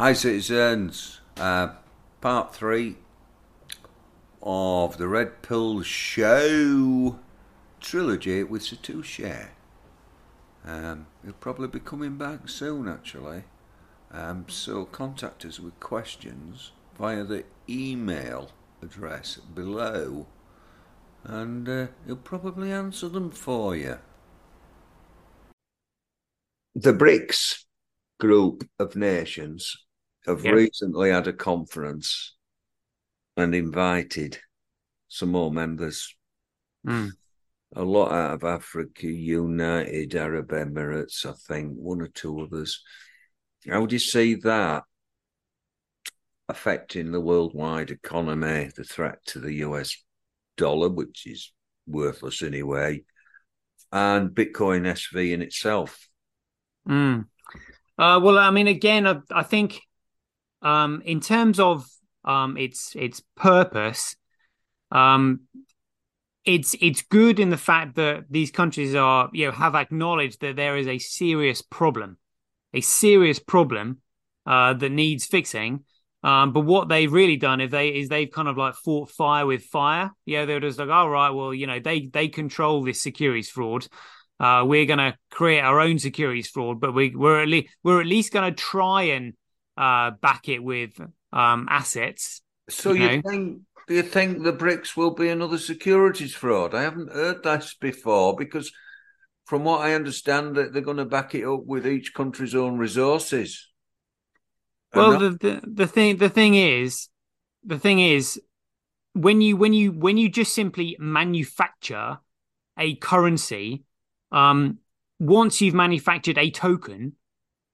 Hi, citizens. Uh, part three of the Red Pill Show trilogy with Satoshi. Um, he'll probably be coming back soon, actually. Um, so contact us with questions via the email address below, and uh, he'll probably answer them for you. The BRICS group of nations have recently had a conference and invited some more members. Mm. A lot out of Africa, United Arab Emirates, I think, one or two others. How do you see that affecting the worldwide economy, the threat to the US dollar, which is worthless anyway, and Bitcoin SV in itself? Mm. Uh, well, I mean, again, I, I think um, in terms of um, its its purpose, um, it's it's good in the fact that these countries are you know have acknowledged that there is a serious problem, a serious problem uh, that needs fixing. Um, but what they've really done is they is they've kind of like fought fire with fire. Yeah, they're just like, all right, well, you know, they they control this securities fraud. Uh, we're going to create our own securities fraud, but we, we're at least we're at least going to try and uh, back it with um, assets. So You you think do you think the BRICS will be another securities fraud? I haven't heard this before because from what I understand that they're going to back it up with each country's own resources. Well, the, the the thing the thing is, the thing is, when you when you when you just simply manufacture a currency, um, once you've manufactured a token,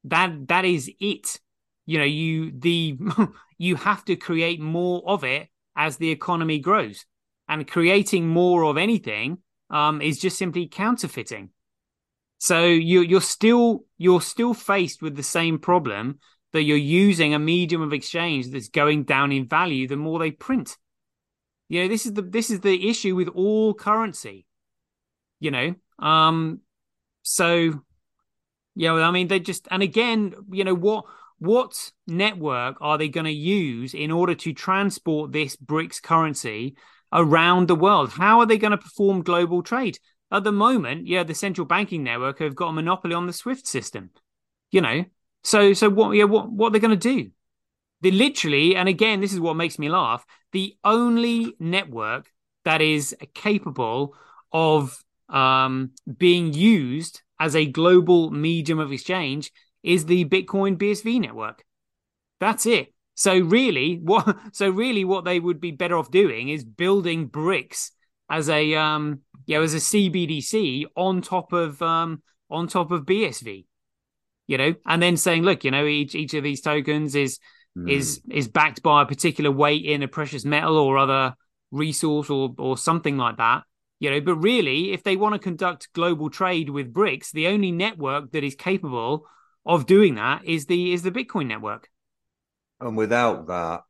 that that is it. You know, you the you have to create more of it as the economy grows, and creating more of anything um, is just simply counterfeiting. So you you're still you're still faced with the same problem that you're using a medium of exchange that's going down in value the more they print. You know, this is the this is the issue with all currency. You know, um, so yeah, I mean, they just and again, you know, what what network are they going to use in order to transport this BRICS currency around the world? How are they going to perform global trade? At the moment, yeah, the central banking network have got a monopoly on the SWIFT system. You know, so so what? Yeah, what what are they going to do? They literally, and again, this is what makes me laugh. The only network that is capable of um, being used as a global medium of exchange is the Bitcoin BSV network. That's it. So really, what? So really, what they would be better off doing is building BRICS as a um, you know, as a CBDC on top of um, on top of BSV. You know, and then saying, look, you know, each each of these tokens is Hmm. is is backed by a particular weight in a precious metal or other resource or or something like that you know but really if they want to conduct global trade with BRICS the only network that is capable of doing that is the is the bitcoin network and without that,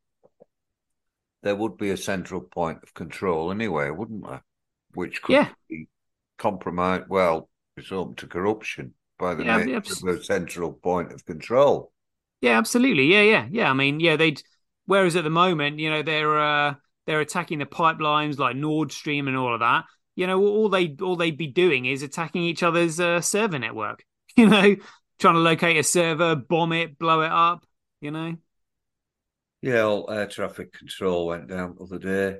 there would be a central point of control anyway, wouldn't there? Which could Yeah. be compromised. Well, it's open to corruption by the Yeah, nature abs- of a central point of control. yeah absolutely yeah yeah yeah i mean yeah they'd whereas at the moment you know they're uh they're attacking the pipelines like nord stream and all of that you know all they all they'd be doing is attacking each other's uh, server network you know trying to locate a server bomb it blow it up you know Yeah, all air traffic control went down the other day.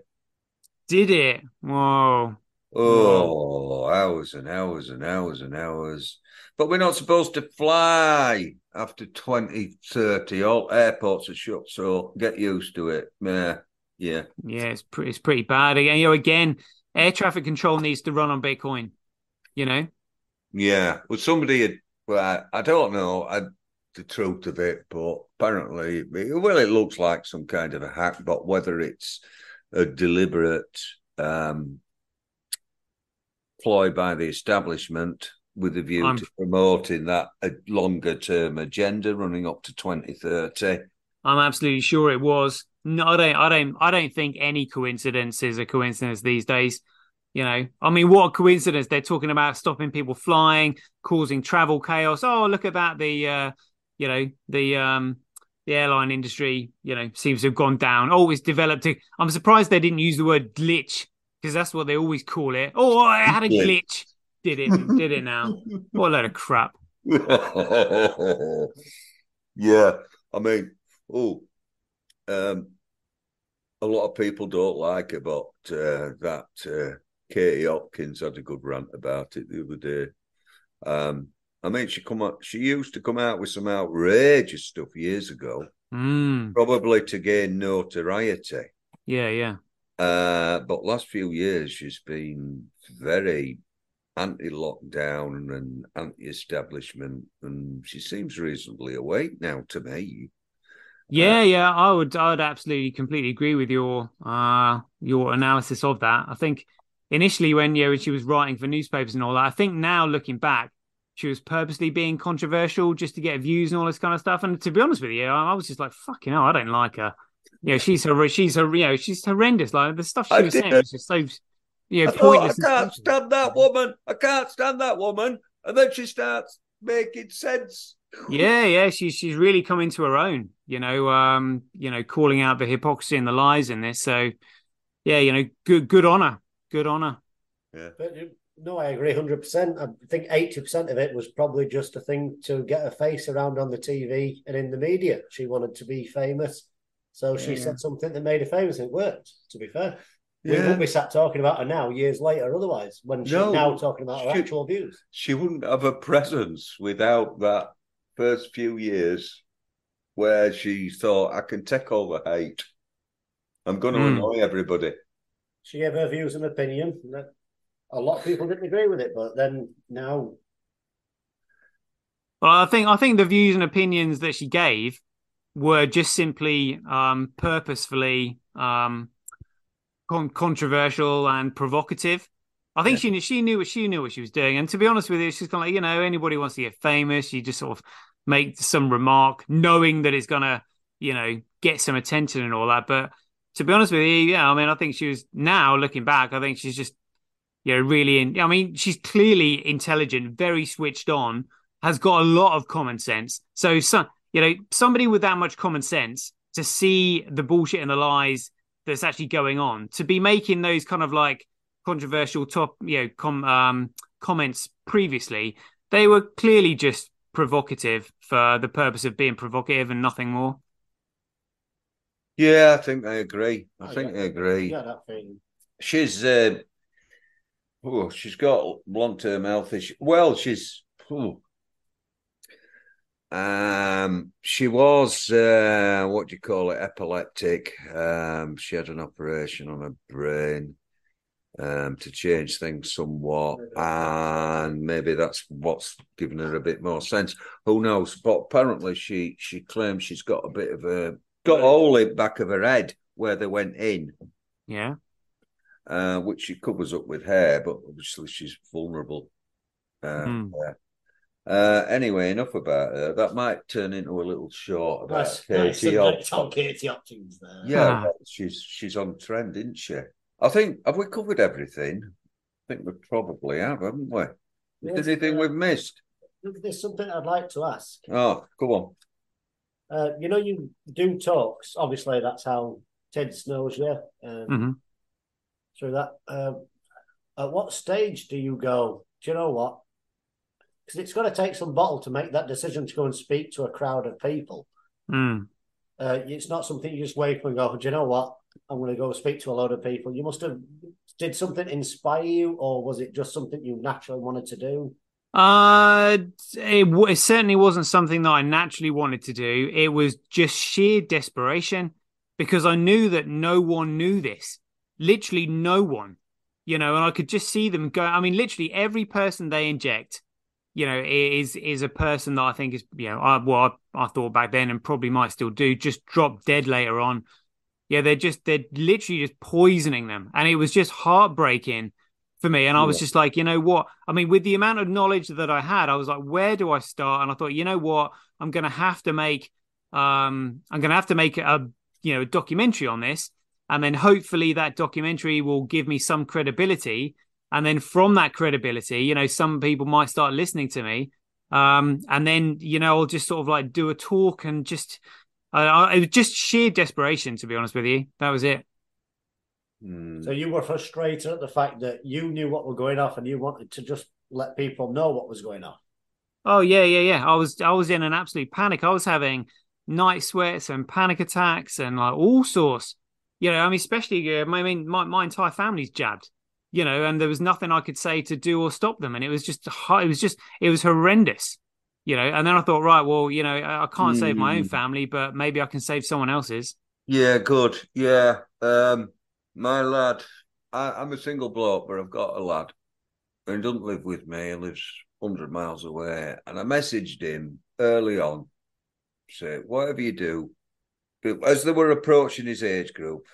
Did it? Whoa. Oh, hours and hours and hours and hours. But we're not supposed to fly after 2030. All airports are shut, so get used to it. Yeah, yeah. Yeah, it's pretty, it's pretty bad. Again, you know, again, air traffic control needs to run on Bitcoin. You know? Yeah. Well, somebody had, well, I, I don't know I, the truth of it, but apparently, well, it looks like some kind of a hack, but whether it's a deliberate um, ploy by the establishment with a view I'm- to promoting that a longer term agenda running up to 2030. I'm absolutely sure it was. No, I don't. I don't. I don't think any coincidence is a coincidence these days. You know, I mean, what a coincidence! They're talking about stopping people flying, causing travel chaos. Oh, look at that! The, uh, you know, the um, the airline industry, you know, seems to have gone down. Oh, it's developed. A, I'm surprised they didn't use the word glitch because that's what they always call it. Oh, I had a glitch. Did it? Did it now? What a load of crap. yeah, I mean, oh, um, a lot of people don't like it, but uh, that uh, Katie Hopkins had a good rant about it the other day. Um, I mean, she come up, she used to come out with some outrageous stuff years ago, mm. probably to gain notoriety. Yeah, yeah. Uh, but last few years, she's been very anti-lockdown and anti-establishment, and she seems reasonably awake now to me. Yeah, uh, yeah, I would, I would absolutely, completely agree with your, uh, your analysis of that. I think initially when you know, when she was writing for newspapers and all that, I think now looking back, she was purposely being controversial just to get views and all this kind of stuff. And to be honest with you, I, was just like, fucking hell, I don't like her. Yeah, you know, she's her, she's her, you know, she's horrendous. Like the stuff she I was did. saying was just so, you know, I pointless. I can't stand that woman. I can't stand that woman. And then she starts making sense. Yeah, yeah, she's she's really come into her own. You know, um, you know, calling out the hypocrisy and the lies in this. So, yeah, you know, good good on her. Good on her. Yeah. But no, I agree 100%. I think 80% of it was probably just a thing to get her face around on the TV and in the media. She wanted to be famous. So she yeah. said something that made her famous. It worked, to be fair. Yeah. We wouldn't be sat talking about her now, years later, otherwise, when she's no, now talking about her she, actual views. She wouldn't have a presence without that first few years where she thought, I can take all the hate. I'm going to mm. annoy everybody. She gave her views and opinion that a lot of people didn't agree with it, but then now. Well, I think I think the views and opinions that she gave were just simply um, purposefully um, con- controversial and provocative. I think yeah. she she knew what she knew what she was doing, and to be honest with you, she's kind of like you know anybody wants to get famous, you just sort of make some remark knowing that it's gonna you know get some attention and all that. But to be honest with you, yeah, I mean, I think she was now looking back, I think she's just you know, really in. I mean, she's clearly intelligent, very switched on, has got a lot of common sense. So, some, you know, somebody with that much common sense to see the bullshit and the lies that's actually going on, to be making those kind of like controversial top, you know, com, um, comments previously, they were clearly just provocative for the purpose of being provocative and nothing more. Yeah, I think I agree. I, I think I agree. Yeah, that thing. She's uh, oh, she's got long term health issues. Well, she's. Oh. Um, she was uh, what do you call it? Epileptic. Um, she had an operation on her brain um, to change things somewhat, and maybe that's what's given her a bit more sense. Who knows? But apparently, she she claims she's got a bit of a got a hole in the back of her head where they went in. Yeah uh, which she covers up with hair, but obviously she's vulnerable. Uh, mm. uh, anyway, enough about her. That might turn into a little short about nice, Katie nice, Katie Hopkins there. Yeah, ah. she's she's on trend, isn't she? I think have we covered everything? I think we probably have, haven't we? Yes, anything uh, we've missed? There's something I'd like to ask. Oh, come on. Uh, you know, you do talks. Obviously, that's how Ted knows you. Um, mm-hmm through that. Uh, at what stage do you go? Do you know what? Because it's going to take some bottle to make that decision to go and speak to a crowd of people. Mm. Uh, it's not something you just wake up and go, do you know what? I'm going to go speak to a load of people. You must have did something inspire you, or was it just something you naturally wanted to do? Uh, it, it certainly wasn't something that I naturally wanted to do. It was just sheer desperation because I knew that no one knew this literally no one, you know, and I could just see them go. I mean, literally every person they inject, you know, is is a person that I think is, you know, I, well, I, I thought back then and probably might still do, just drop dead later on. Yeah, they're just they're literally just poisoning them, and it was just heartbreaking for me. And I was just like, you know what? I mean, with the amount of knowledge that I had, I was like, where do I start? And I thought, you know what? I'm going to have to make, um, I'm going to have to make a, you know, a documentary on this and then hopefully that documentary will give me some credibility and then from that credibility you know some people might start listening to me um, and then you know i'll just sort of like do a talk and just I, it was just sheer desperation, to be honest with you. That was it. Hmm. So you were frustrated at the fact that you knew what was going off and you wanted to just let people know what was going on. Oh yeah, yeah, yeah. I was I was in an absolute panic. I was having night sweats and panic attacks and like all sorts. You know, I mean, especially uh, I mean, my my entire family's jabbed. You know, and there was nothing I could say to do or stop them, and it was just it was just it was horrendous. You know, and then I thought, right, well, you know, I can't save my own Mm. family, but maybe I can save someone else's. Yeah, good. Yeah. Um, my lad, I, I'm a single bloke, but I've got a lad. He doesn't live with me, he lives 100 miles away. And I messaged him early on, say, whatever you do, as they were approaching his age group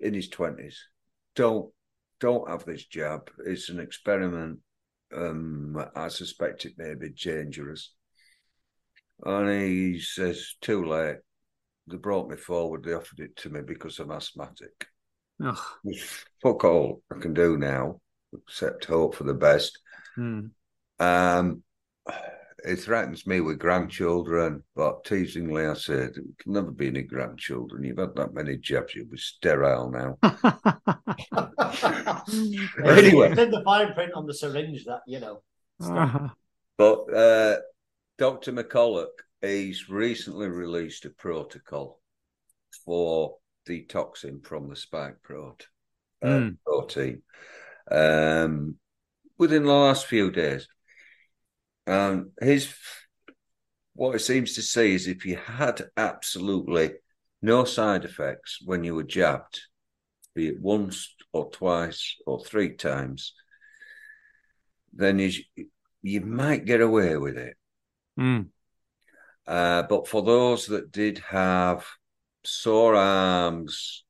in his 20s, don't don't have this jab. It's an experiment. Um, I suspect it may be dangerous. And he says, too late they brought me forward. They offered it to me because I'm asthmatic. Ugh. There's fuck all I can do now, except hope for the best. Hmm. Um, it threatens me with grandchildren, but teasingly I said, "It can never be any grandchildren. You've had that many jabs, you'll be sterile now." Anyway. It's in the fine print on the syringe that, you know. But uh, Dr. McCulloch, he's recently released a protocol for detoxing from the spike prote- uh, Mm. protein um, within the last few days. And his what it seems to say is if you had absolutely no side effects when you were jabbed, be it once or twice or three times, then you, you might get away with it. Hmm. Uh, but for those that did have sore arms,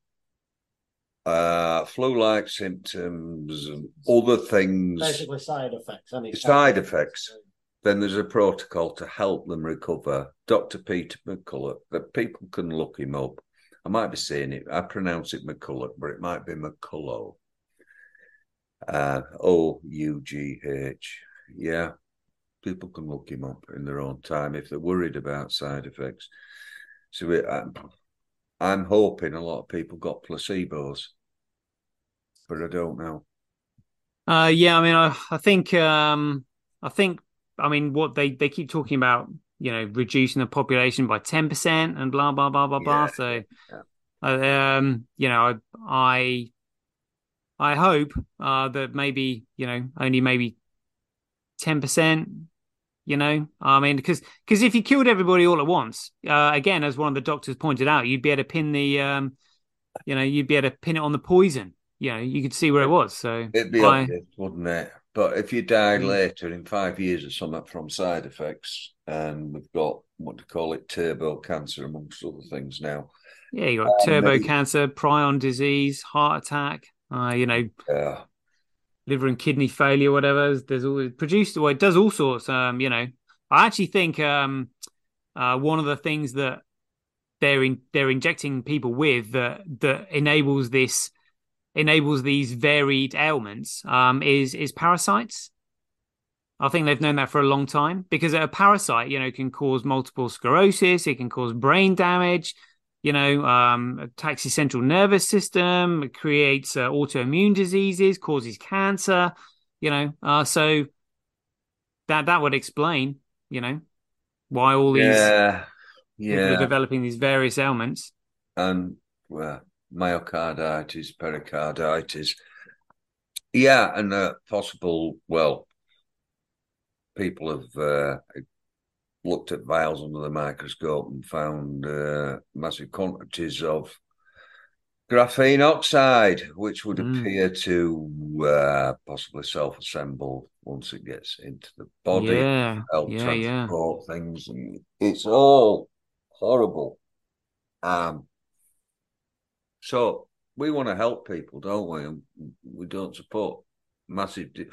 uh, flu-like symptoms, and other things, Basically, side effects. Any Side effects. then there's a protocol to help them recover. Dr. Peter McCulloch, that people can look him up. I might be saying it, I pronounce it McCulloch, but it might be McCullough. Uh, O U G H. Yeah, people can look him up in their own time if they're worried about side effects. So it, I'm, I'm hoping a lot of people got placebos, but I don't know. Uh, yeah, I mean, I, I think, um, I think, I mean, what they they keep talking about, you know, reducing the population by ten percent and blah blah blah blah blah. So, yeah. uh, um, you know, I, I hope uh that maybe you know only maybe ten percent. You know, I mean, because because if you killed everybody all at once, uh, again, as one of the doctors pointed out, you'd be able to pin the, um, you know, you'd be able to pin it on the poison. You know, you could see where it was. So It'd be I- obvious, wouldn't it? But if you died Mm. later in five years or something from side effects, and we've got what to call it, turbo cancer amongst other things now. Yeah, you got Um, turbo maybe- cancer, prion disease, heart attack, uh, you know, Yeah, liver and kidney failure, whatever. There's all produced. Well, it does all sorts. Um, you know, I actually think um, uh, one of the things that they're in, they're injecting people with that that enables this enables these varied ailments um, is is parasites. I think they've known that for a long time because a parasite, you know, can cause multiple sclerosis. It can cause brain damage. You know, um, attacks your central nervous system. It creates uh, autoimmune diseases, causes cancer. You know, uh, so that that would explain, you know, why all these yeah, people are yeah, developing these various ailments. and well, myocarditis, pericarditis. Yeah, and uh, possible. Well, people have uh, looked at vials under the microscope and found uh, massive quantities of graphene oxide, which would Mm. appear to uh, possibly self-assemble once it gets into the body, yeah, help yeah, yeah. transport things. And it's all horrible. Um, so we want to help people, don't we? And we don't support massive. Di-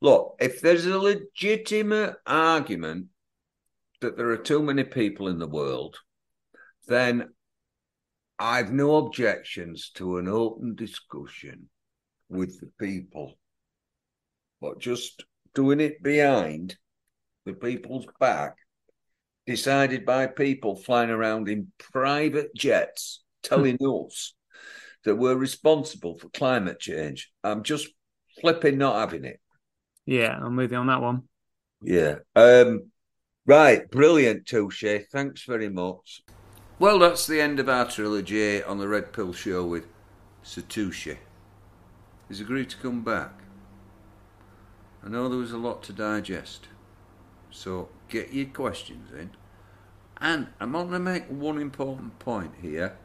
Look, if there's a legitimate argument that there are too many people in the world, then I've no objections to an open discussion with the people. But just doing it behind the people's back decided by people flying around in private jets telling us that we're responsible for climate change. I'm just flipping not having it. Yeah, I'm with you on that one. Yeah. Um, right. Brilliant, Toshi. Thanks very much. Well, that's the end of our trilogy on the Red Pill Show with Satoshi. He's agreed to come back. I know there was a lot to digest. So get your questions in. And I'm going to make one important point here.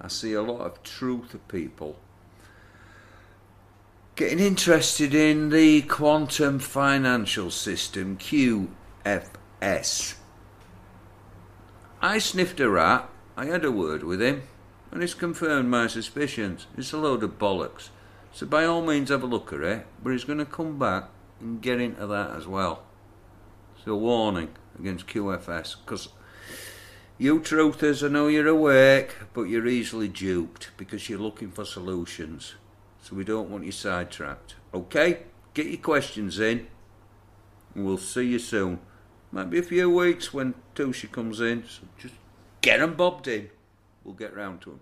I see a lot of truth of people getting interested in the quantum financial system, QFS. I sniffed a rat, I had a word with him, and it's confirmed my suspicions. It's a load of bollocks. So by all means have a look at it, but he's going to come back and get into that as well. So warning against QFS, because you truthers, I know you're awake, but you're easily duped because you're looking for solutions. So we don't want you sidetracked. Okay? Get your questions in. And we'll see you soon. Might be a few weeks when Toshi comes in, so just get 'em bobbed in. We'll get round to to 'em.